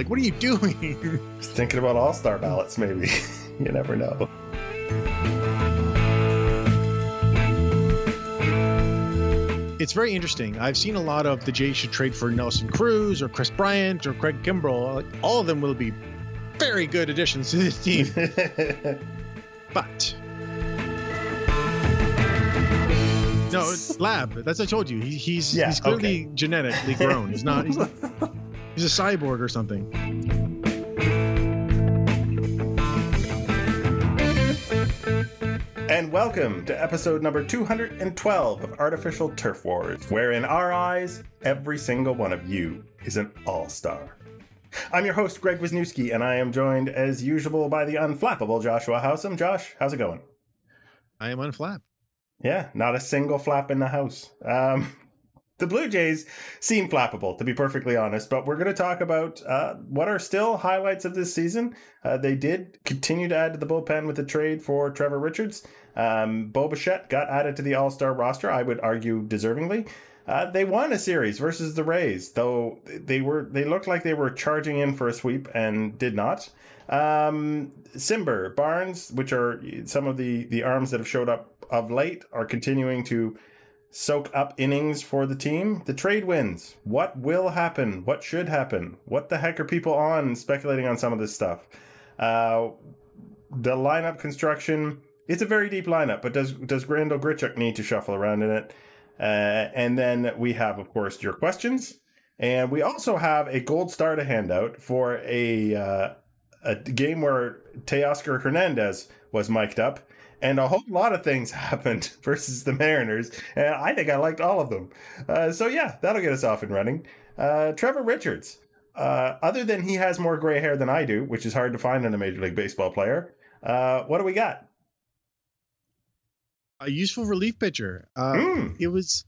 Like, what are you doing? Just thinking about all star ballots, maybe. you never know. It's very interesting. I've seen a lot of the Jays should trade for Nelson Cruz or Kris Bryant or Craig Kimbrel. Like, all of them will be very good additions to this team. but no, it's lab. That's what I told you. He, he's Yeah, he's clearly okay. genetically grown. He's not. He's not. He's a cyborg or something. And welcome to episode number 212 of Artificial Turf Wars, where in our eyes, every single one of you is an all star. I'm your host, Greg Wisniewski, and I am joined as usual by the unflappable Joshua Howsam. Josh, how's it going? I am unflapped. Yeah, not a single flap in the house. Um, the Blue Jays seem flappable, to be perfectly honest, but we're going to talk about uh, what are still highlights of this season. Uh, they did continue to add to the bullpen with the trade for Trevor Richards. Um, Bo Bichette got added to the All Star roster, I would argue deservingly. Uh, they won a series versus the Rays, though they were they looked like they were charging in for a sweep and did not. Um, Cimber, Barnes, which are some of the the arms that have showed up of late, are continuing to soak up innings for the team. The trade wins. What will happen? What should happen? What the heck are people on speculating on some of this stuff? Uh, the lineup construction. It's a very deep lineup, but does does Randal Grichuk need to shuffle around in it? Uh, and then we have, of course, your questions, and we also have a gold star to hand out for a uh, a game where Teoscar Hernandez was mic'd up, and a whole lot of things happened versus the Mariners, and I think I liked all of them. Uh, so yeah, that'll get us off and running. Uh, Trevor Richards, uh, other than he has more gray hair than I do, which is hard to find in a Major League Baseball player, uh, what do we got? A useful relief pitcher. Mm. It was,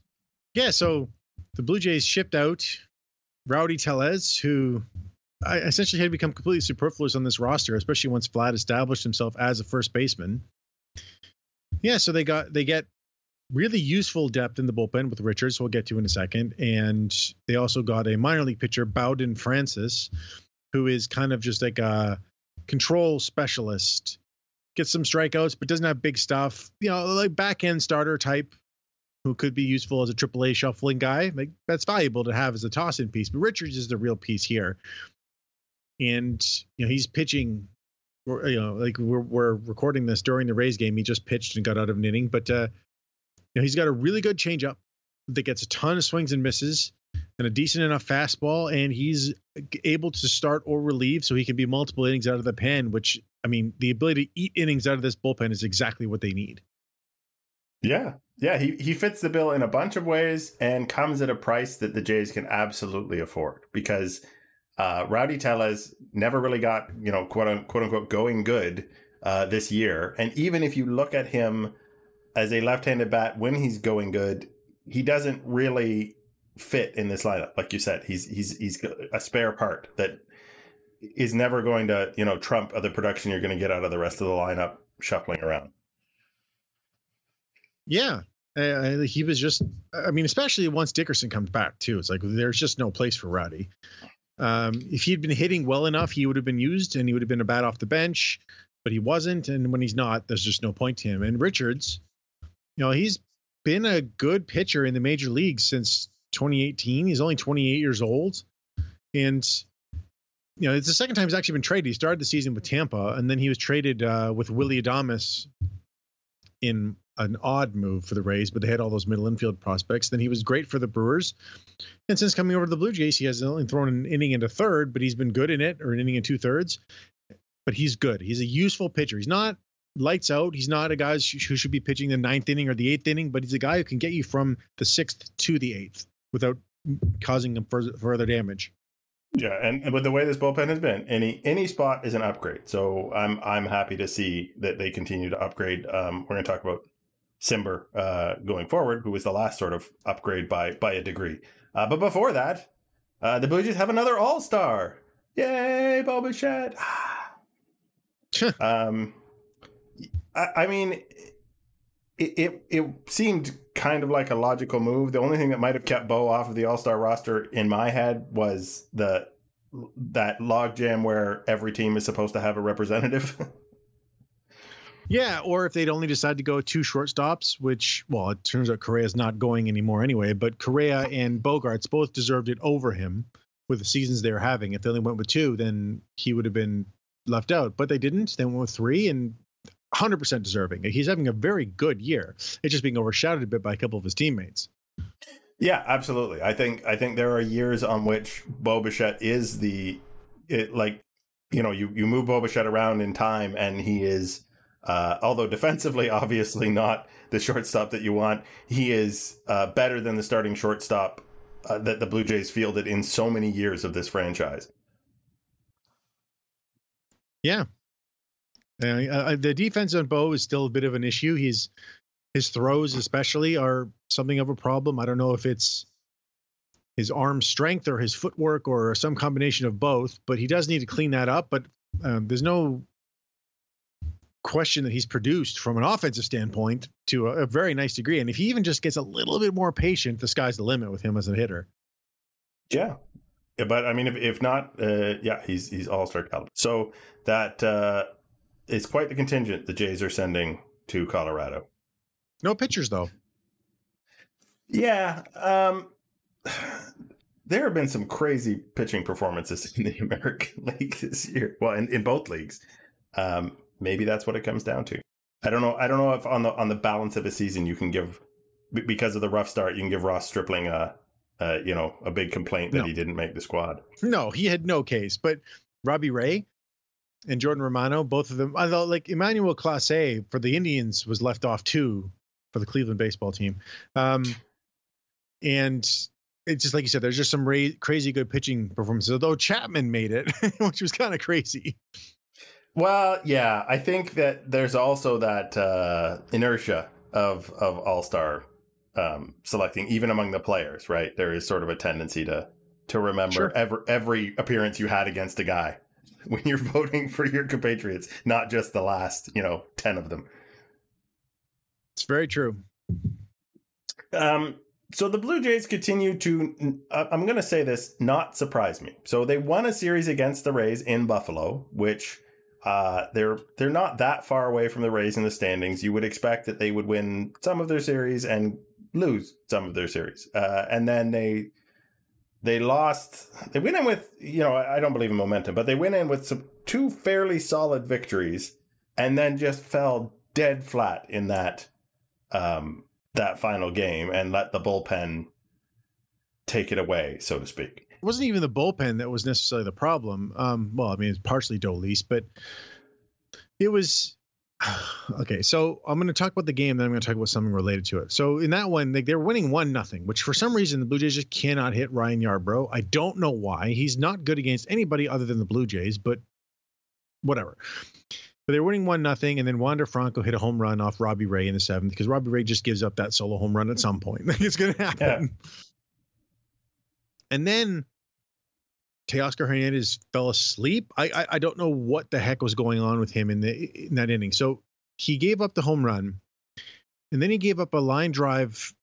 yeah. So the Blue Jays shipped out Rowdy Tellez, who I essentially had become completely superfluous on this roster, especially once Vlad established himself as a first baseman. Yeah, so they got they get really useful depth in the bullpen with Richards, we'll get to in a second, and they also got a minor league pitcher, Bowden Francis, who is kind of just like a control specialist. Gets some strikeouts, but doesn't have big stuff. You know, like back end starter type who could be useful as a AAA shuffling guy. Like that's valuable to have as a toss in piece. But Richards is the real piece here. And you know, he's pitching you know, like we're we're recording this during the Rays game. He just pitched and got out of an inning, but uh you know, he's got a really good changeup that gets a ton of swings and misses and a decent enough fastball, and he's able to start or relieve, so he can be multiple innings out of the pen. Which I mean, the ability to eat innings out of this bullpen is exactly what they need. Yeah. Yeah, he, he fits the bill in a bunch of ways and comes at a price that the Jays can absolutely afford because uh, Rowdy Tellez never really got, you know, quote, un- quote unquote, going good uh, this year. And even if you look at him as a left handed bat when he's going good, he doesn't really fit in this lineup. Like you said, he's he's he's a spare part that is never going to, you know, trump other production you're going to get out of the rest of the lineup shuffling around. Yeah. Uh, he was just, I mean, especially once Dickerson comes back too. It's like there's just no place for Rowdy. Um, if he'd been hitting well enough, he would have been used and he would have been a bat off the bench, but he wasn't. And when he's not, there's just no point to him. And Richards, you know, he's been a good pitcher in the major leagues since 2018. He's only 28 years old. And, you know, it's the second time he's actually been traded. He started the season with Tampa and then he was traded uh, with Willy Adames in an odd move for the Rays, but they had all those middle infield prospects. Then he was great for the Brewers. And since coming over to the Blue Jays, he has only thrown an inning into third, but he's been good in it, or an inning and two thirds. But he's good. He's a useful pitcher. He's not lights out. He's not a guy who should be pitching the ninth inning or the eighth inning, but he's a guy who can get you from the sixth to the eighth without causing them further, damage. Yeah, and with the way this bullpen has been, any any spot is an upgrade. So I'm I'm happy to see that they continue to upgrade. Um, we're going to talk about Cimber uh, going forward, who was the last sort of upgrade by by a degree. Uh, but before that, uh, the Blue Jays have another All Star. Yay, Bo Bichette. um, I, I mean, it, it it seemed kind of like a logical move. The only thing that might have kept Bo off of the All Star roster in my head was the that logjam where every team is supposed to have a representative. yeah, or if they'd only decide to go two shortstops, which well, it turns out Correa's not going anymore anyway. But Correa and Bogaerts both deserved it over him with the seasons they were having. If they only went with two, then he would have been left out. But they didn't. They went with three, and 100% deserving. He's having a very good year. It's just being overshadowed a bit by a couple of his teammates. Yeah, absolutely. I think I think there are years on which Bo Bichette is the it like you know you you move Bo Bichette around in time and he is uh, although defensively obviously not the shortstop that you want he is uh, better than the starting shortstop uh, that the Blue Jays fielded in so many years of this franchise. Yeah, uh, the defense on Bo is still a bit of an issue. He's his throws, especially, are something of a problem. I don't know if it's his arm strength or his footwork or some combination of both, but he does need to clean that up. But um, there's no question that he's produced from an offensive standpoint to a, a, very nice degree. And if he even just gets a little bit more patient, the sky's the limit with him as a hitter. Yeah. yeah but I mean, if, if not, uh, yeah, he's he's all star caliber. So that uh, is quite the contingent the Jays are sending to Colorado. No pitchers though. Yeah, um, there have been some crazy pitching performances in the American League this year. Well, in, in both leagues. Um, maybe that's what it comes down to. I don't know. I don't know if on the on the balance of a season you can give because of the rough start you can give Ross Stripling a, a you know a big complaint that no. he didn't make the squad. No, he had no case. But Robbie Ray and Jordan Romano, both of them. I thought like Emmanuel Clase for the Indians was left off too for the Cleveland baseball team. Um, and it's just like you said, there's just some ra- crazy good pitching performances. Although Chapman made it, which was kind of crazy. Well, yeah, I think that there's also that uh, inertia of of All Star um, selecting, even among the players. Right, there is sort of a tendency to to remember sure. every every appearance you had against a guy when you're voting for your compatriots, not just the last, you know, ten of them. It's very true. Um, so the Blue Jays continue to, I'm going to say this, not surprise me. So they won a series against the Rays in Buffalo, which uh, they're they're not that far away from the Rays in the standings. You would expect that they would win some of their series and lose some of their series, uh, and then they they lost. They went in with you know I don't believe in momentum, but they went in with some two fairly solid victories, and then just fell dead flat in that um, that final game and let the bullpen take it away, so to speak. It wasn't even the bullpen that was necessarily the problem. Um, well, I mean, it's partially Dolis, but it was okay. So I'm going to talk about the game, then I'm going to talk about something related to it. So in that one, they, they were winning one nothing, which for some reason the Blue Jays just cannot hit Ryan Yarbrough. I don't know why. He's not good against anybody other than the Blue Jays, but whatever. But they're winning one nothing, and then Wander Franco hit a home run off Robbie Ray in the seventh because Robbie Ray just gives up that solo home run at some point. it's going to happen. Yeah. And then Teoscar Hernandez fell asleep. I, I, I don't know what the heck was going on with him in the in that inning. So he gave up the home run, and then he gave up a line drive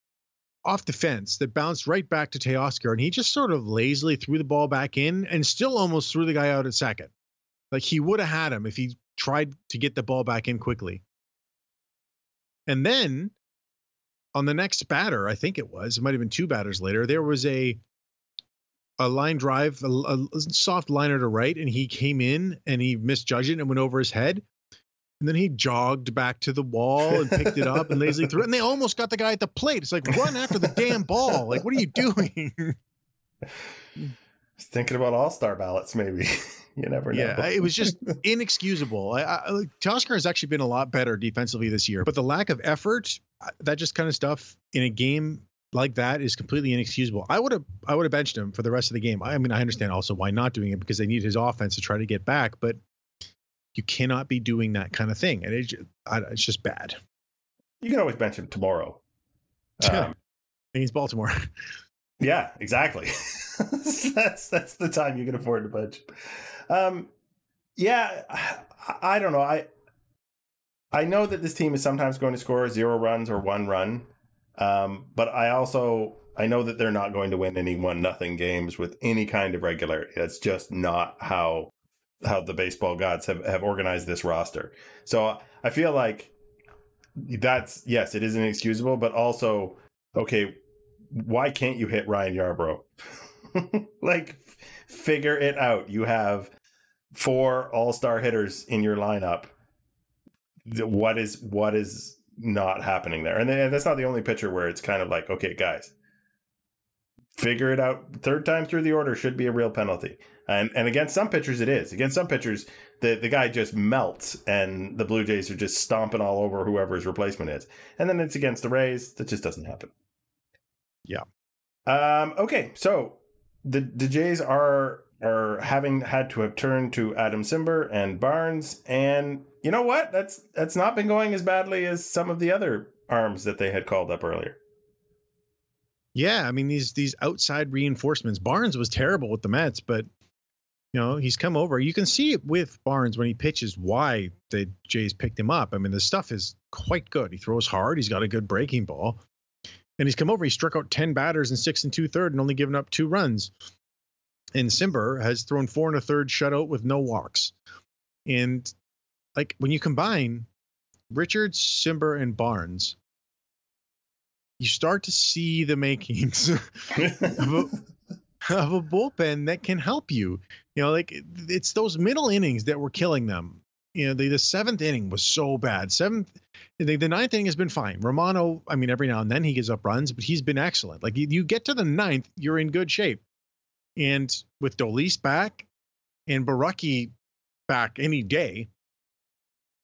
off the fence that bounced right back to Teoscar, and he just sort of lazily threw the ball back in and still almost threw the guy out at second. Like he would have had him if he tried to get the ball back in quickly. And then on the next batter, I think it was, it might have been two batters later, there was a a line drive, a, a soft liner to right, and he came in and he misjudged it and went over his head. And then he jogged back to the wall and picked it up and lazily threw it. And they almost got the guy at the plate. It's like, run after the damn ball. Like, what are you doing? Thinking about all star ballots, maybe. you never know. Yeah, it was just inexcusable. I, I, Teoscar has actually been a lot better defensively this year, but the lack of effort, uh, that just kind of stuff in a game like that is completely inexcusable. I would have I would have benched him for the rest of the game. I, I mean, I understand also why not doing it because they need his offense to try to get back, but you cannot be doing that kind of thing, and it, it's just bad. You can always bench him tomorrow. Yeah, um, he's Baltimore. Yeah, exactly. that's that's the time you can afford to bench. Um, yeah, I, I don't know. I I know that this team is sometimes going to score zero runs or one run, Um, but I also I know that they're not going to win any one nothing games with any kind of regularity. That's just not how how the baseball gods have, have organized this roster. So I feel like that's yes, it is inexcusable, but also okay, why can't you hit Ryan Yarbrough? like figure it out. You have four all-star hitters in your lineup. What is what is not happening there? And that's not the only pitcher where it's kind of like, okay, guys, figure it out. Third time through the order should be a real penalty. And and against some pitchers it is. Against some pitchers, the, the guy just melts and the Blue Jays are just stomping all over whoever his replacement is. And then it's against the Rays. That just doesn't happen. Yeah. Um, okay, so the the Jays are are having had to have turned to Adam Cimber and Barnes, and you know what? That's that's not been going as badly as some of the other arms that they had called up earlier. Yeah, I mean these these outside reinforcements. Barnes was terrible with the Mets, but you know he's come over. You can see it with Barnes when he pitches why the Jays picked him up. I mean the stuff is quite good. He throws hard. He's got a good breaking ball, and he's come over. He struck out ten batters in six and two third, and only given up two runs. And Cimber has thrown four and a third shutout with no walks. And like when you combine Richards, Cimber, and Barnes, you start to see the makings of, a, of a bullpen that can help you. You know, like it's those middle innings that were killing them. You know, the, the seventh inning was so bad. Seventh, the, the ninth inning has been fine. Romano, I mean, every now and then he gives up runs, but he's been excellent. Like you, you get to the ninth, you're in good shape. And with Dolis back and Borucki back any day,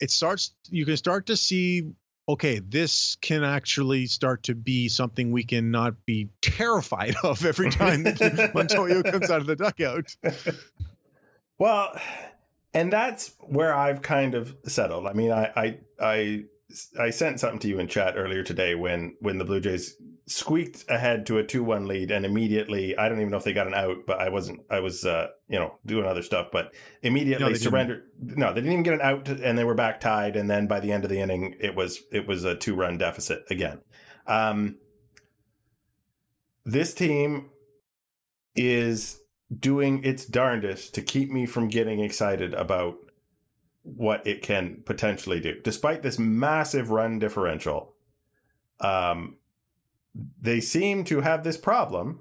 it starts. You can start to see okay, this can actually start to be something we can not be terrified of every time that Montoyo comes out of the dugout. Well, and that's where I've kind of settled. I mean, I, I, I, I sent something to you in chat earlier today when when the Blue Jays squeaked ahead to a two one lead, and immediately I don't even know if they got an out, but I wasn't. I was uh, you know doing other stuff, but immediately no, surrendered. Didn't. No, they didn't even get an out, and they were back tied. And then by the end of the inning, it was it was a two run deficit again. Um, this team is doing its darndest to keep me from getting excited about what it can potentially do, despite this massive run differential. Um, they seem to have this problem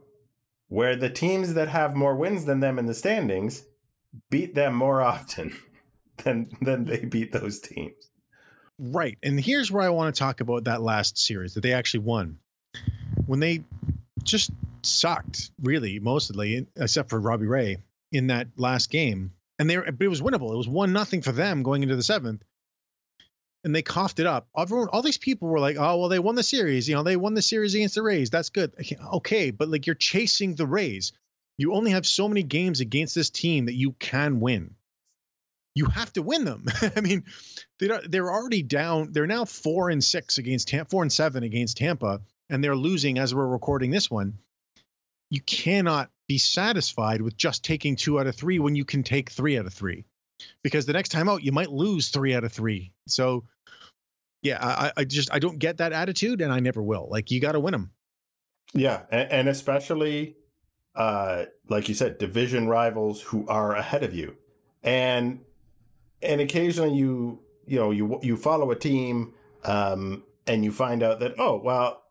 where the teams that have more wins than them in the standings beat them more often than than they beat those teams. Right. And here's where I want to talk about that last series that they actually won. When they just sucked, really, mostly, except for Robbie Ray in that last game. And they were, but it was winnable. It was one nothing for them going into the seventh and they coughed it up. Everyone, all these people were like, "Oh, well, they won the series. You know, they won the series against the Rays. That's good. Okay, but like you're chasing the Rays. You only have so many games against this team that you can win. You have to win them. I mean, they're they're already down. They're now four and six against Tampa, four and seven against Tampa, and they're losing as we're recording this one. You cannot be satisfied with just taking two out of three when you can take three out of three because the next time out you might lose three out of three. So yeah, I, I just I don't get that attitude, and I never will. Like you got to win them. Yeah, and, and especially uh, like you said, division rivals who are ahead of you, and and occasionally you you know you you follow a team um, and you find out that oh well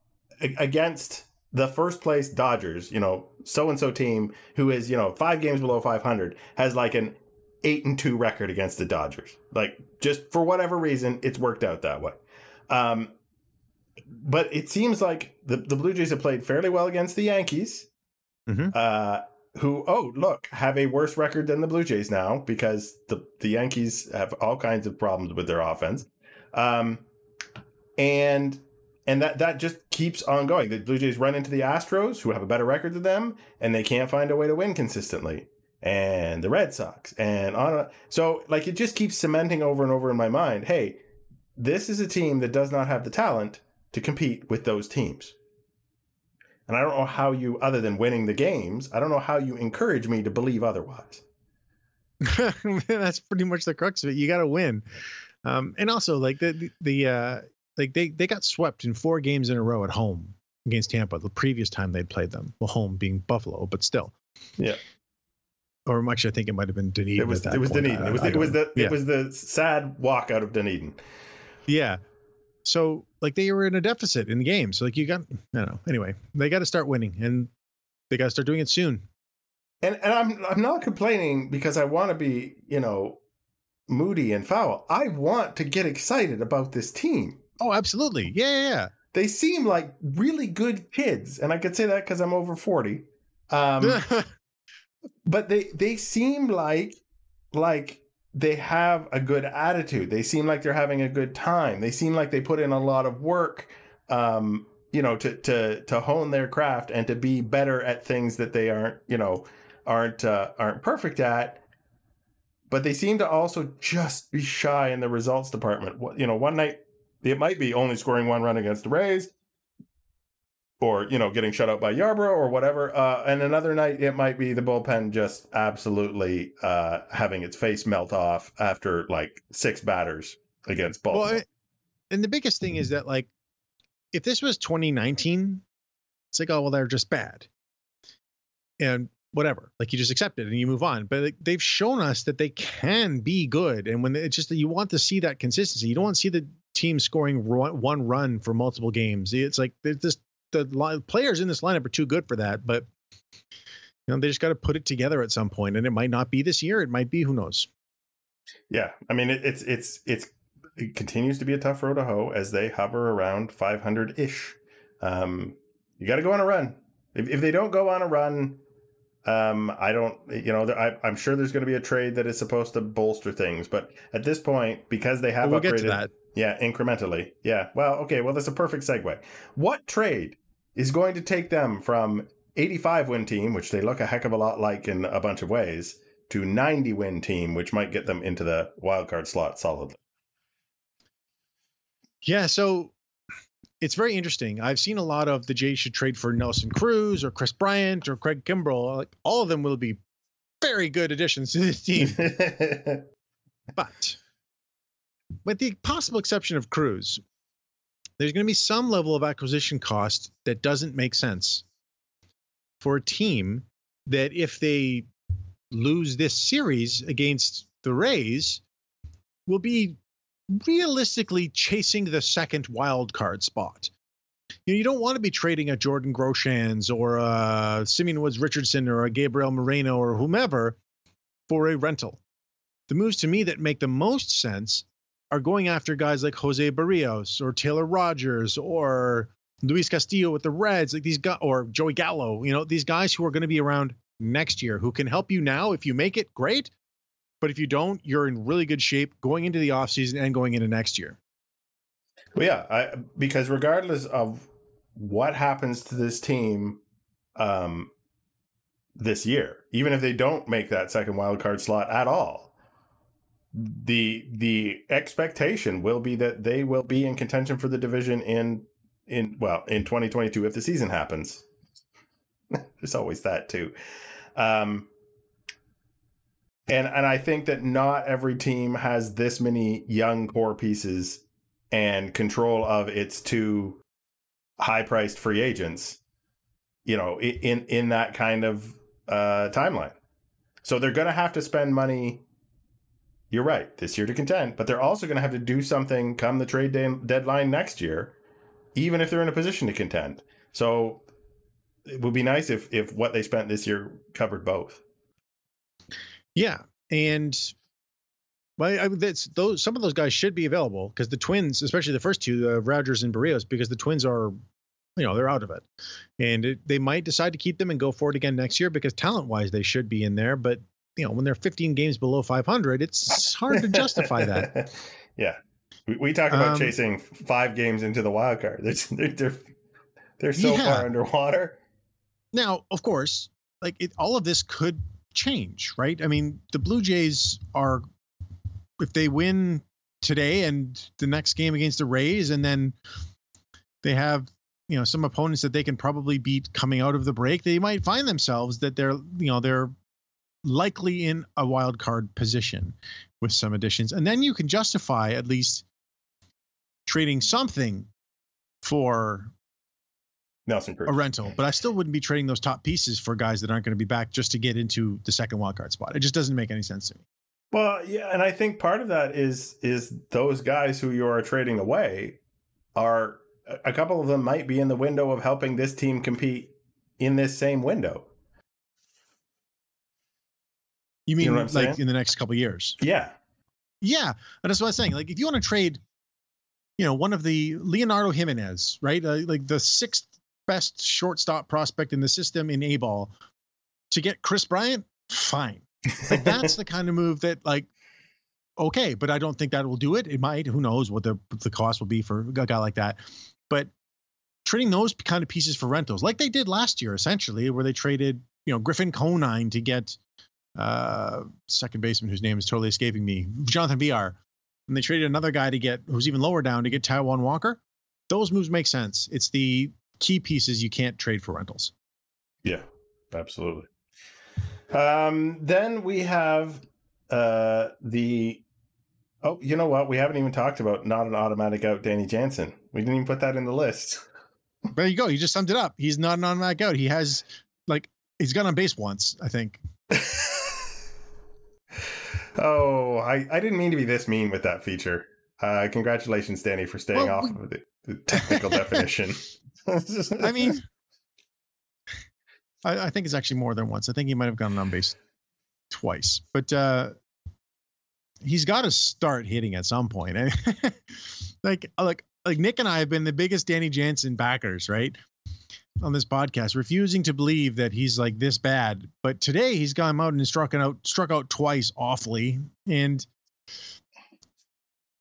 against the first place Dodgers, you know, so and so team who is, you know, five games below 500 has like an eight and two record against the Dodgers. Like, just for whatever reason, it's worked out that way. Um, but it seems like the, the Blue Jays have played fairly well against the Yankees, mm-hmm. uh, who, oh, look, have a worse record than the Blue Jays now because the, the Yankees have all kinds of problems with their offense. Um, and and that, that just keeps on going. The Blue Jays run into the Astros, who have a better record than them, and they can't find a way to win consistently. And the Red Sox, and on. So, like, it just keeps cementing over and over in my mind hey, this is a team that does not have the talent to compete with those teams. And I don't know how you, other than winning the games, I don't know how you encourage me to believe otherwise. That's pretty much the crux of it. You got to win. Um, and also, like the the uh, like they they got swept in four games in a row at home against Tampa the previous time they'd played them. Well, home being Buffalo, but still. Yeah. Or actually, I think it might have been Dunedin. It was it was point. Dunedin. I, it was I it was the yeah. it was the sad walk out of Dunedin. Yeah. So like they were in a deficit in the game. So like you got I don't know. Anyway, they got to start winning and they got to start doing it soon. And and I'm I'm not complaining because I want to be, you know, moody and foul. I want to get excited about this team. Oh, absolutely. Yeah, yeah, They seem like really good kids, and I could say that because I'm over forty. Um, but they they seem like like they have a good attitude. They seem like they're having a good time. They seem like they put in a lot of work. Um, you know, to to to hone their craft and to be better at things that they aren't, you know, aren't uh, aren't perfect at. But they seem to also just be shy in the results department. What you know, one night it might be only scoring one run against the Rays, or you know, getting shut out by Yarbrough or whatever. Uh, and another night it might be the bullpen just absolutely uh, having its face melt off after like six batters against Baltimore. well, and the biggest thing is that like if this was 2019, it's like oh well they're just bad. And whatever, like you just accept it and you move on. But like, they've shown us that they can be good, and when it's just that you want to see that consistency, you don't want to see the team scoring one run for multiple games. It's like this the players in this lineup are too good for that, but you know they just got to put it together at some point, and it might not be this year. It might be who knows. Yeah, I mean it, it's it's it's it continues to be a tough road to hoe as they hover around 500 ish. Um, you got to go on a run. If, if they don't go on a run, um, I don't. You know, I, I'm sure there's going to be a trade that is supposed to bolster things, but at this point, because they have we'll upgraded, get to that. yeah, incrementally, yeah. Well, okay, well that's a perfect segue. What trade is going to take them from 85 win team, which they look a heck of a lot like in a bunch of ways, to 90 win team, which might get them into the wild card slot solidly. Yeah, so it's very interesting. I've seen a lot of the Jays should trade for Nelson Cruz or Kris Bryant or Craig Kimbrel. Like all of them will be very good additions to this team. but with the possible exception of Cruz, there's going to be some level of acquisition cost that doesn't make sense for a team that if they lose this series against the Rays will be realistically chasing the second wild card spot. You, know, you don't want to be trading a Jordan Groshans or a Simeon Woods Richardson or a Gabriel Moreno or whomever for a rental. The moves to me that make the most sense are going after guys like Jose Berrios or Taylor Rogers or Luis Castillo with the Reds, like these guys, or Joey Gallo. You know, these guys who are going to be around next year who can help you now. If you make it, great. But if you don't, you're in really good shape going into the offseason and going into next year. Well, yeah, I, because regardless of what happens to this team um, this year, even if they don't make that second wild card slot at all, the the expectation will be that they will be in contention for the division in in well in 2022 if the season happens. There's always that too. Um, and and I think that not every team has this many young core pieces and control of its two high priced free agents, you know, in in that kind of uh, timeline. So they're going to have to spend money. You're right, this year to contend, but they're also going to have to do something come the trade day- deadline next year, even if they're in a position to contend. So it would be nice if if what they spent this year covered both. Yeah, and well, I, that's those. Some of those guys should be available because the Twins, especially the first two, uh, Rogers and Berrios, because the Twins are, you know, they're out of it, and it, they might decide to keep them and go for it again next year because talent-wise they should be in there. But you know, when they're 15 games below 500, it's hard to justify that. yeah, we, we talk about Um, chasing five games into the wild card. They're they're they're so Yeah. far underwater. Now, of course, like it, all of this could change, right? I mean, the Blue Jays are, if they win today and the next game against the Rays, and then they have, you know, some opponents that they can probably beat coming out of the break, they might find themselves that they're, you know, they're likely in a wild card position with some additions, and then you can justify at least trading something for Nelson Cruz. a rental, but I still wouldn't be trading those top pieces for guys that aren't going to be back just to get into the second wildcard spot. It just doesn't make any sense to me. Well, yeah, and I think part of that is is those guys who you are trading away are a couple of them might be in the window of helping this team compete in this same window. You mean know like saying? in the next couple of years? Yeah. Yeah, and that's what I was saying. Like, if you want to trade, you know, one of the Leonardo Jimenez, right, uh, like the sixth best shortstop prospect in the system in A ball, to get Kris Bryant, fine. Like that's the kind of move that, like, okay, but I don't think that will do it. It might. Who knows what the the cost will be for a guy like that? But trading those kind of pieces for rentals, like they did last year, essentially, where they traded, you know, Griffin Conine to get uh second baseman whose name is totally escaping me, Jonathan Villar. And they traded another guy to get who's even lower down to get Taijuan Walker. Those moves make sense. It's the key pieces you can't trade for rentals. Yeah, absolutely. Um, then we have uh, the. Oh, you know what? We haven't even talked about not an automatic out Danny Jansen. We didn't even put that in the list. There you go. You just summed it up. He's not an automatic out. He has like he's got on base once, I think. oh, I, I didn't mean to be this mean with that feature. Uh, congratulations, Danny, for staying Well, off we- of the, the technical definition. I mean, I, I think it's actually more than once. I think he might have gone on base twice, but uh, he's got to start hitting at some point. like, like, like Nick and I have been the biggest Danny Jansen backers, right? On this podcast, refusing to believe that he's like this bad. But today he's gone out and struck out, struck out twice awfully, and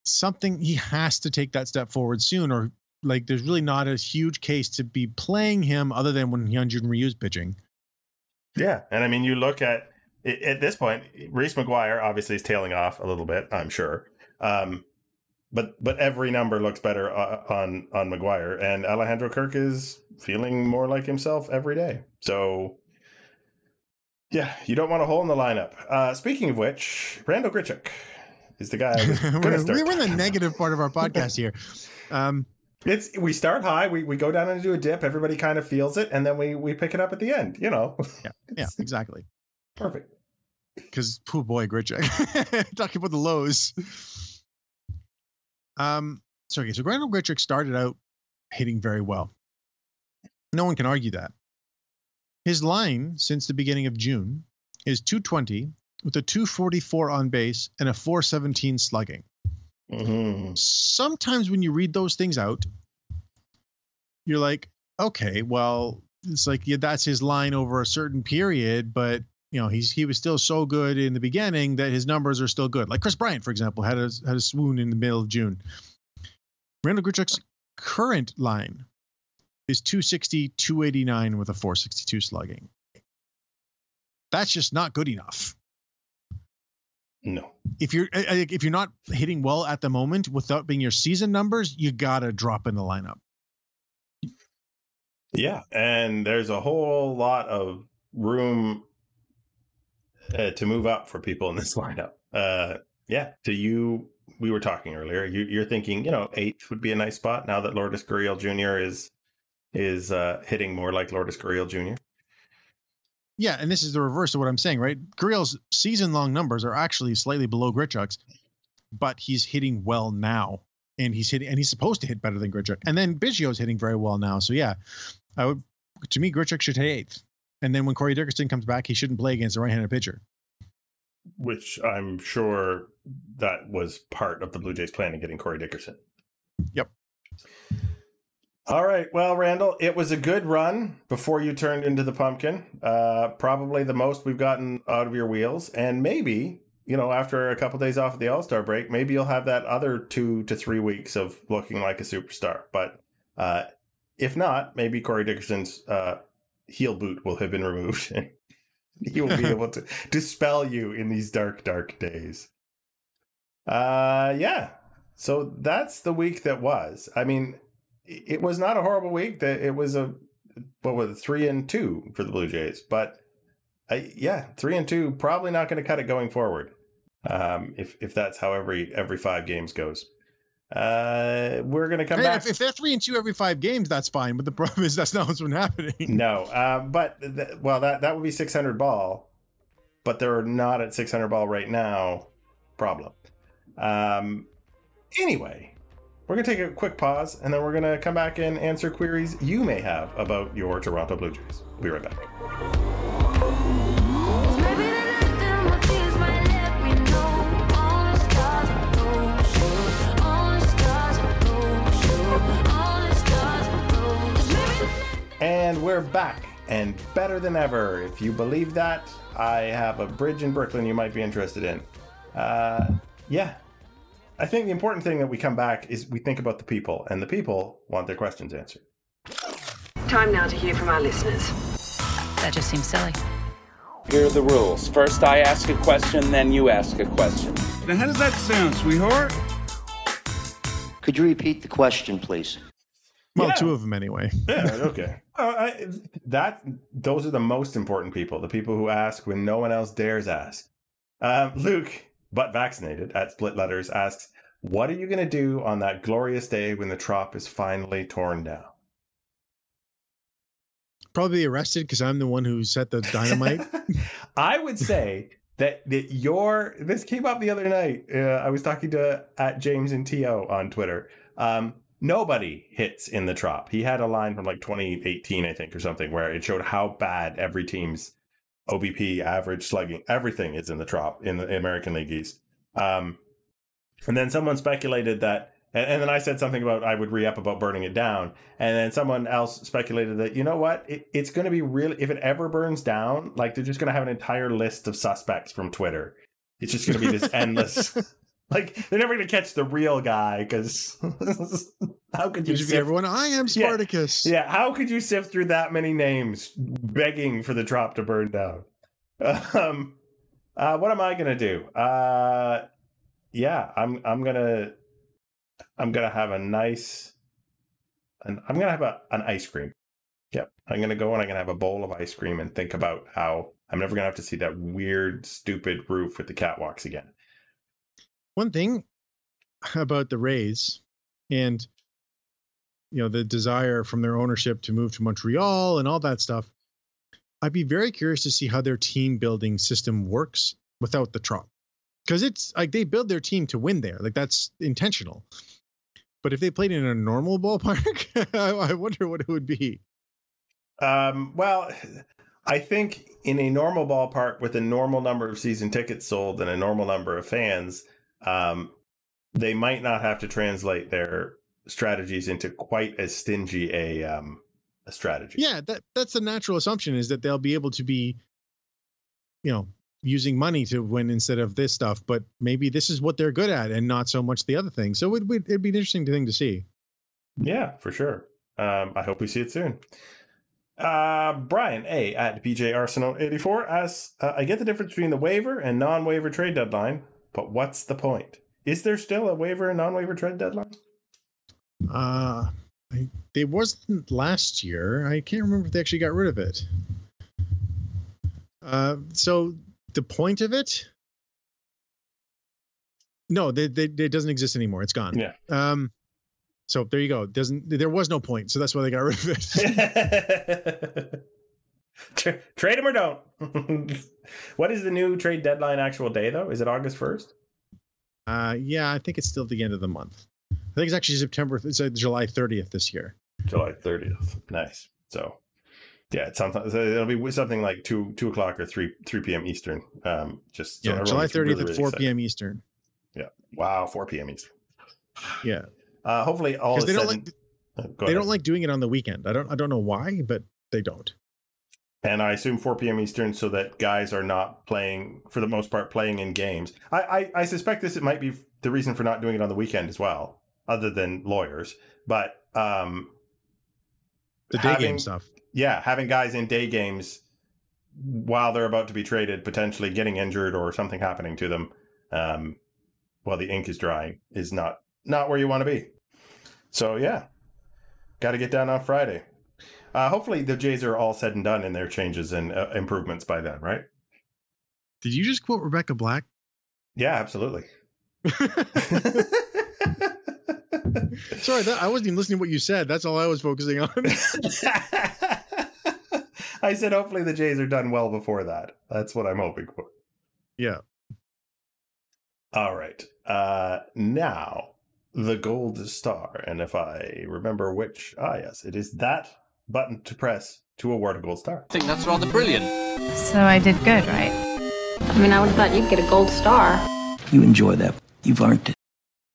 something he has to take that step forward soon, or like there's really not a huge case to be playing him other than when Hyunjin Ryu's pitching. Yeah, and I mean, you look at at this point, Reese McGuire obviously is tailing off a little bit. I'm sure, um, but but every number looks better uh, on on McGuire, and Alejandro Kirk is feeling more like himself every day. So, yeah, you don't want a hole in the lineup. Uh, speaking of which, Randal Grichuk is the guy. I was gonna we're, we're in the negative part of our podcast here. Um, It's we start high, we, we go down and do a dip. Everybody kind of feels it, and then we we pick it up at the end. You know, yeah, yeah, exactly. perfect. Because poor boy Grichuk. Talking about the lows. Um, so okay, so Randal Grichuk started out hitting very well. No one can argue that. His line since the beginning of June is 220 with a 244 on base and a 417 slugging. Mhm. sometimes when you read those things out, you're like, okay, well, it's like yeah, that's his line over a certain period, but you know, he's he was still so good in the beginning that his numbers are still good. Like Kris Bryant, for example, had a had a swoon in the middle of June. Randal Grichuk's current line is 260, 289 with a 462 slugging. That's just not good enough No. if you're uh, uh, if you're not hitting well at the moment without being your season numbers, you gotta drop in the lineup. Yeah, and there's a whole lot of room uh, to move up for people in this lineup. Uh, yeah, to you, we were talking earlier. You, you're thinking, you know, eighth would be a nice spot now that Lourdes Gurriel Jr. is is uh, hitting more like Lourdes Gurriel Jr. Yeah, and this is the reverse of what I'm saying, right? Gurriel's season long numbers are actually slightly below Grichuk's, but he's hitting well now, and he's hitting and he's supposed to hit better than Grichuk. And then Biggio's hitting very well now, so yeah, I would to me Grichuk should hit eighth, and then when Corey Dickerson comes back, he shouldn't play against a right-handed pitcher. Which I'm sure that was part of the Blue Jays' plan in getting Corey Dickerson. Yep. All right. Well, Randal, it was a good run before you turned into the pumpkin. Uh, probably the most we've gotten out of your wheels. And maybe, you know, after a couple days off of the All Star break, maybe you'll have that other two to three weeks of looking like a superstar. But uh, if not, maybe Corey Dickerson's uh, heel boot will have been removed. and he will be able to dispel you in these dark, dark days. Uh, yeah. So that's the week that was. I mean, it was not a horrible week. That it was a what was it, three and two for the Blue Jays, but uh, yeah, three and two probably not going to cut it going forward. Um, if if that's how every every five games goes. Uh, we're gonna come Hey, back. if, if they're three and two every five games, that's fine. But the problem is that's not what's been happening. no, uh, but th- well, that that would be 600 ball, but they're not at 600 ball right now. Problem. Um, anyway, we're gonna take a quick pause, and then we're gonna come back and answer queries you may have about your Toronto Blue Jays. We'll be right back. And we're back, and better than ever. If you believe that, I have a bridge in Brooklyn you might be interested in. Uh, yeah. I think the important thing that we come back is we think about the people, and the people want their questions answered. Time now to hear from our listeners. That just seems silly. Here are the rules. First, I ask a question, then you ask a question. Now, how does that sound, sweetheart? Could you repeat the question, please? Well, Yeah. two of them anyway. Yeah, okay. Uh, I, that those are the most important people, the people who ask when no one else dares ask. Um, Luke, but vaccinated at Split Letters, asks, "What are you going to do on that glorious day when the trop is finally torn down?" Probably arrested because I'm the one who set the dynamite. I would say that that your this came up the other night. Uh, I was talking to at James and To on Twitter. Um, nobody hits in the trop. He had a line from like 2018, I think, or something, where it showed how bad every team's OBP, average slugging, everything is in the trop in the American League East. Um, and then someone speculated that. And, and then I said something about I would re up about burning it down. And then someone else speculated that, you know what? It, it's going to be really, if it ever burns down, like they're just going to have an entire list of suspects from Twitter. It's just going to be this endless. like they're never going to catch the real guy because how could you sift, everyone. I am Yeah. Spartacus. yeah how could you sift through that many names begging for the trop to burn down um uh what am i gonna do uh yeah i'm i'm gonna i'm gonna have a nice and i'm gonna have a, an ice cream yep i'm gonna go and i'm gonna have a bowl of ice cream and think about how i'm never gonna have to see that weird stupid roof with the catwalks again One thing about the Rays and you know the desire from their ownership to move to Montreal and all that stuff. I'd be very curious to see how their team building system works without the trop. Because it's like they build their team to win there. Like that's intentional. But if they played in a normal ballpark, I wonder what it would be. Um, well, I think in a normal ballpark with a normal number of season tickets sold and a normal number of fans, um, they might not have to translate their strategies into quite as stingy a um, a strategy. Yeah, that that's the natural assumption is that they'll be able to be, you know, using money to win instead of this stuff. But maybe this is what they're good at, and not so much the other thing. So it would it'd be an interesting thing to see. Yeah, for sure. Um, I hope we see it soon. Uh, Brian A at BJ Arsenal 84 asks, uh, I get the difference between the waiver and non waiver trade deadline, but what's the point? Is there still a waiver and non waiver trade deadline? Uh, I, they wasn't last year. I can't remember if they actually got rid of it. Uh, so the point of it. No, they, they, it doesn't exist anymore. It's gone. Yeah. Um, so there you go. Doesn't there was no point, so that's why they got rid of it. Tra- trade him or don't. what is the new trade deadline actual day though? Is it August first? Uh, yeah, I think it's still the end of the month. I think it's actually September. It's uh, July 30th this year. July thirtieth. Nice. So, yeah, it's sometimes it'll be something like two two o'clock or three three p.m. Eastern. Um, just so yeah, July everyone's 30th really, at 4 excited. p.m. Eastern. Yeah. Wow, four p.m. Eastern. Yeah, Uh, hopefully, all because they don't said like and- uh, they ahead. don't like doing it on the weekend. I don't I don't know why, but they don't. And I assume 4 p.m. Eastern, so that guys are not playing for the most part playing in games. I, I, I suspect this it might be the reason for not doing it on the weekend as well, other than lawyers. But um, The day having- game stuff. yeah, having guys in day games while they're about to be traded, potentially getting injured or something happening to them, um, while the ink is drying, is not not where you want to be. So yeah, got to get down on Friday. Uh, hopefully, the Jays are all said and done in their changes and uh, improvements by then, right? Did you just quote Rebecca Black? Yeah, absolutely. Sorry, that, I wasn't even listening to what you said. That's all I was focusing on. I said hopefully the Jays are done well before that. That's what I'm hoping for. yeah. All right. Uh now the gold star. And if I remember which ah yes, it is that button to press to award a gold star. I think that's rather brilliant. So I did good, right? I mean, I would have thought you'd get a gold star. You enjoy that. You've earned it.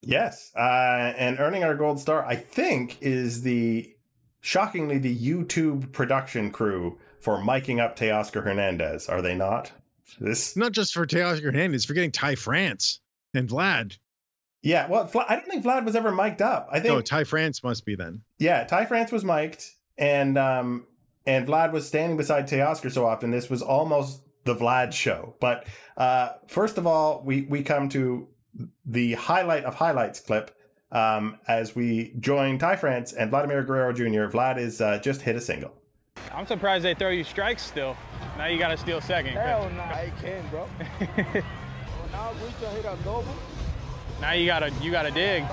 Yes. Uh and earning our gold star, I think, is the shockingly the YouTube production crew for miking up Teoscar Hernandez, are they not? This Not just for Teoscar Hernandez, for getting Ty France and Vlad. Yeah, well, I don't think Vlad was ever mic'd up. I think No, Ty France must be then. Yeah, Ty France was mic'd, and um, and Vlad was standing beside Teoscar so often. This was almost the Vlad show. But uh, first of all, we we come to the highlight of highlights clip um, as we join Ty France and Vladimir Guerrero Jr. Vlad is uh, just hit a single. I'm surprised they throw you strikes still. Now you got to steal second. Hell no, I can't, bro. now we can hit a double. Now you gotta you gotta dig.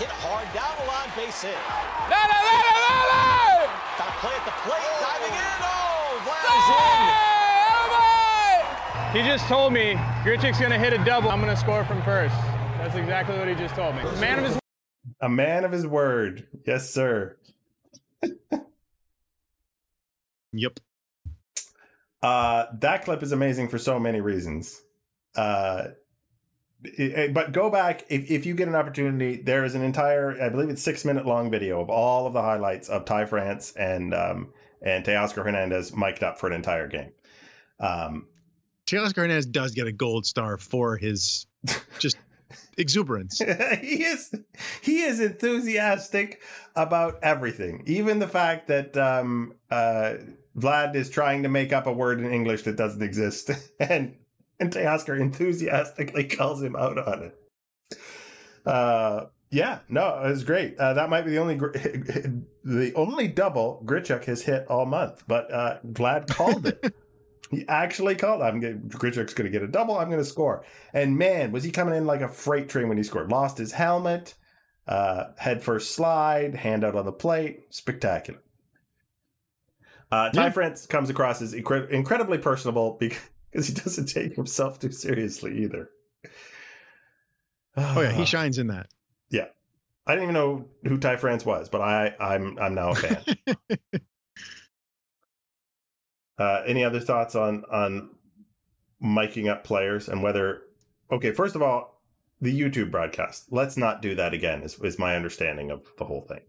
Probably score. Well, Hit hard down the line, base hit. Lele, lele, lele! Got to play at the plate, diving in. Oh, Vlad is in. He just told me Grichuk's gonna hit a double. I'm gonna score from first. That's exactly what he just told me. Man of his A man of his word, yes, sir. Yep. Uh, that clip is amazing for so many reasons. Uh, it- it- but go back if, if you get an opportunity. There is an entire, I believe it's six minute long video of all of the highlights of Ty France and um, and Teoscar Hernandez mic'd up for an entire game. Um, Teoscar Hernandez does get a gold star for his just exuberance. he is he is enthusiastic about everything, even the fact that um, uh, Vlad is trying to make up a word in English that doesn't exist, and and Teoscar enthusiastically calls him out on it. Uh, yeah, no, it was great. Uh, that might be the only gr- the only double Grichuk has hit all month, but uh, Vlad called it. He actually called. I'm getting Grichuk's going to get a double. I'm going to score. And man, was he coming in like a freight train when he scored? Lost his helmet, uh, head first slide, hand out on the plate, spectacular. Uh, Ty Yeah. France comes across as incre- incredibly personable because he doesn't take himself too seriously either. Oh yeah, he shines in that. Yeah, I didn't even know who Ty France was, but I I'm I'm now a fan. uh, any other thoughts on on miking up players and whether? Okay, first of all, the YouTube broadcast. Let's not do that again. Is is my understanding of the whole thing.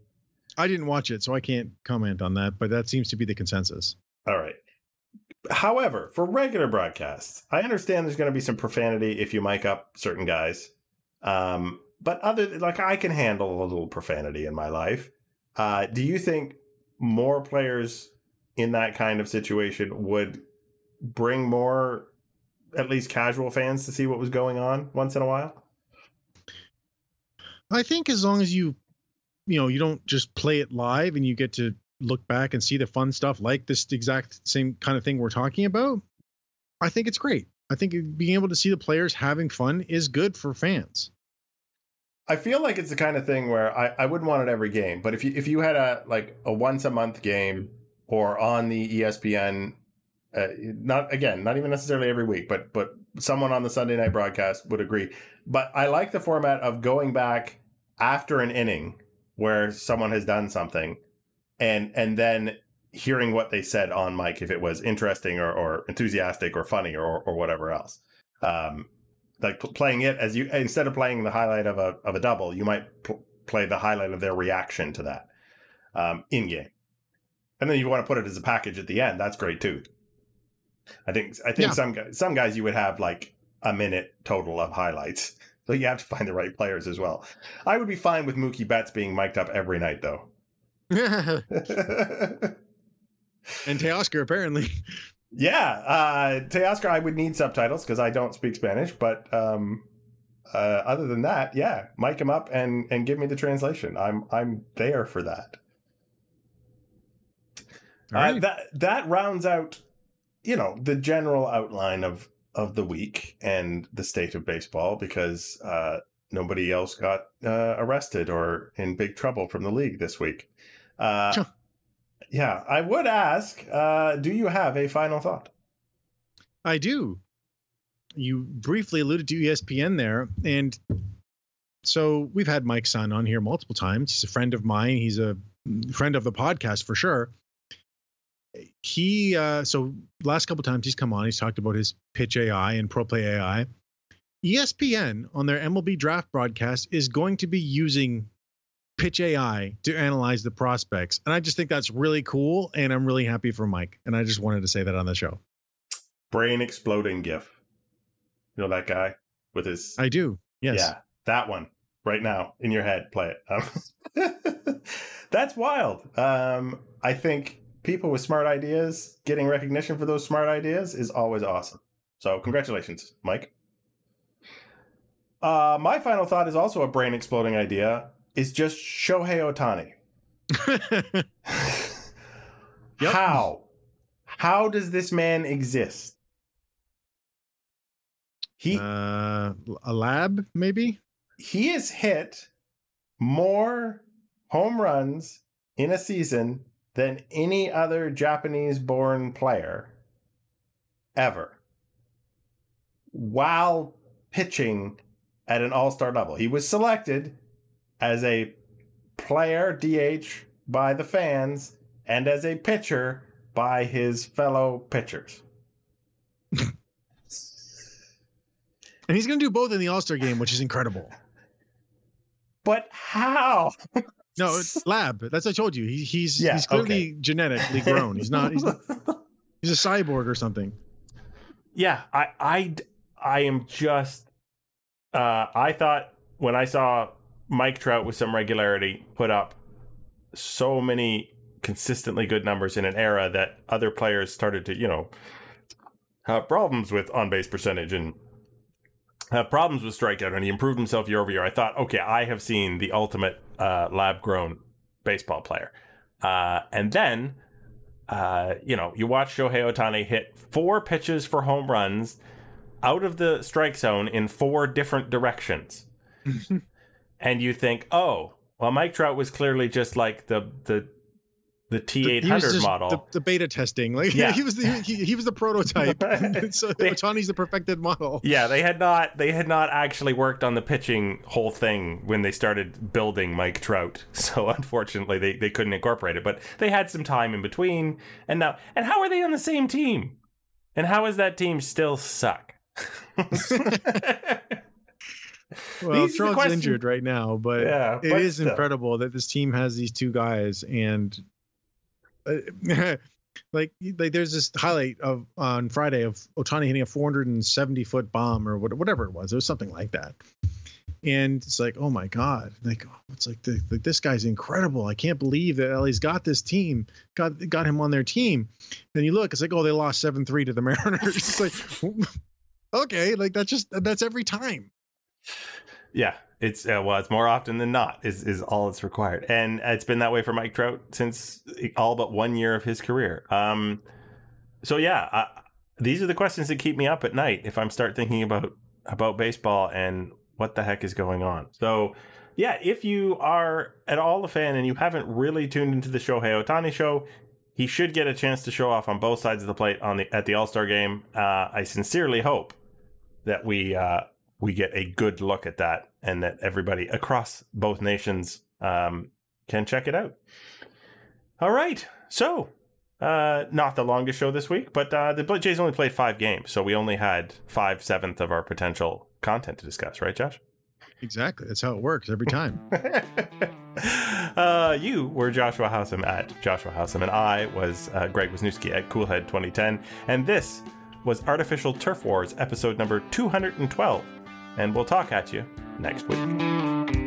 I didn't watch it, so I can't comment on that, but that seems to be the consensus. All right. However, for regular broadcasts, I understand there's going to be some profanity if you mic up certain guys. Um, but other like I can handle a little profanity in my life. Uh, do you think more players in that kind of situation would bring more, at least casual fans, to see what was going on once in a while? I think as long as you, you know, you don't just play it live and you get to look back and see the fun stuff like this exact same kind of thing we're talking about, I think it's great. I think being able to see the players having fun is good for fans. I feel like it's the kind of thing where I, I wouldn't want it every game, but if you if you had a like a once a month game or on the ESPN, uh, not again, not even necessarily every week, but but someone on the Sunday night broadcast would agree. But I like the format of going back after an inning where someone has done something, and and then hearing what they said on mic if it was interesting or, or enthusiastic or funny or or whatever else. Um, like pl- playing it as you instead of playing the highlight of a of a double, you might pl- play the highlight of their reaction to that um, in game, and then you want to put it as a package at the end. That's great too. I think I think Yeah. some guys some guys you would have like a minute total of highlights, so you have to find the right players as well. I would be fine with Mookie Betts being mic'd up every night though. and Teoscar apparently. Yeah, uh, Teoscar, I would need subtitles because I don't speak Spanish. But um, uh, other than that, yeah, mic him up and and give me the translation. I'm I'm there for that. All Uh, that that rounds out, you know, the general outline of of the week and the state of baseball because uh, nobody else got uh, arrested or in big trouble from the league this week. Uh, Sure. Yeah, I would ask uh, do you have a final thought? I do. You briefly alluded to ESPN there, and so we've had Mike Son on here multiple times. He's a friend of mine. He's a friend of the podcast for sure. He uh, so last couple times he's come on, he's talked about his pitch AI and pro play AI. ESPN on their MLB draft broadcast is going to be using pitch AI to analyze the prospects, and I just think that's really cool, and I'm really happy for Mike. And I just wanted to say that on the show. Brain exploding gif. You know that guy with his. I do. Yes. Yeah, that one right now in your head. Play it. Um, that's wild. Um, I think people with smart ideas getting recognition for those smart ideas is always awesome. So congratulations, Mike. Uh, my final thought is also a brain exploding idea. Is just Shohei Ohtani. Yep. How? How does this man exist? He uh, a lab, maybe. he has hit more home runs in a season than any other Japanese born player ever while pitching at an all star level. He was selected as a player DH by the fans and as a pitcher by his fellow pitchers. And he's going to do both in the All Star game, which is incredible. But how? No, it's lab. That's what I told you. He, he's Yeah, he's clearly okay. genetically grown. He's not. He's, he's a cyborg or something. Yeah, I I I am just uh I thought when I saw Mike Trout with some regularity put up so many consistently good numbers in an era that other players started to, you know, have problems with on base percentage and have problems with strikeout and he improved himself year over year. I thought, okay, I have seen the ultimate uh, lab grown baseball player. Uh, and then uh, you know, you watch Shohei Ohtani hit four pitches for home runs out of the strike zone in four different directions. and you think, oh, well, Mike Trout was clearly just like the the the T eight hundred model. The, the beta testing. Like Yeah. he was the he, he was the prototype. so Ohtani's the perfected model. yeah, they had not they had not actually worked on the pitching whole thing when they started building Mike Trout. So unfortunately they, they couldn't incorporate it. But they had some time in between. And now and how are they on the same team? And how is that team still suck? Well, These are the Trout's injured right now, but Yeah, it but is still. incredible that this team has these two guys and uh, like like there's this highlight of on Friday of Ohtani hitting a 470 foot bomb or whatever it was. It was something like that. And it's like, oh my god, like it's like, the, like this guy's incredible. I can't believe that LA's got this team, got got him on their team. Then you look, it's like, oh, they lost seven three to the Mariners. it's like, okay, like that's just that's every time. Yeah, it's uh, well, it's more often than not is is all it's required, and it's been that way for Mike Trout since all but one year of his career. Um, so yeah, I, these are the questions that keep me up at night if I'm start thinking about about baseball and what the heck is going on. So yeah, if you are at all a fan and you haven't really tuned into the Shohei Ohtani show, he should get a chance to show off on both sides of the plate on the at the All Star game. Uh, I sincerely hope that we uh, we get a good look at that and that everybody across both nations um, can check it out. All right, so uh, not the longest show this week, but uh, the Blue Jays only played five games, so we only had five seventh of our potential content to discuss, right, Josh? Exactly. That's how it works every time. uh, you were Joshua Howsam at Joshua Howsam, and I was uh, Greg Wisniewski at Coolhead 2010. And this was Artificial Turf Wars, episode number 212. And we'll talk at you next week.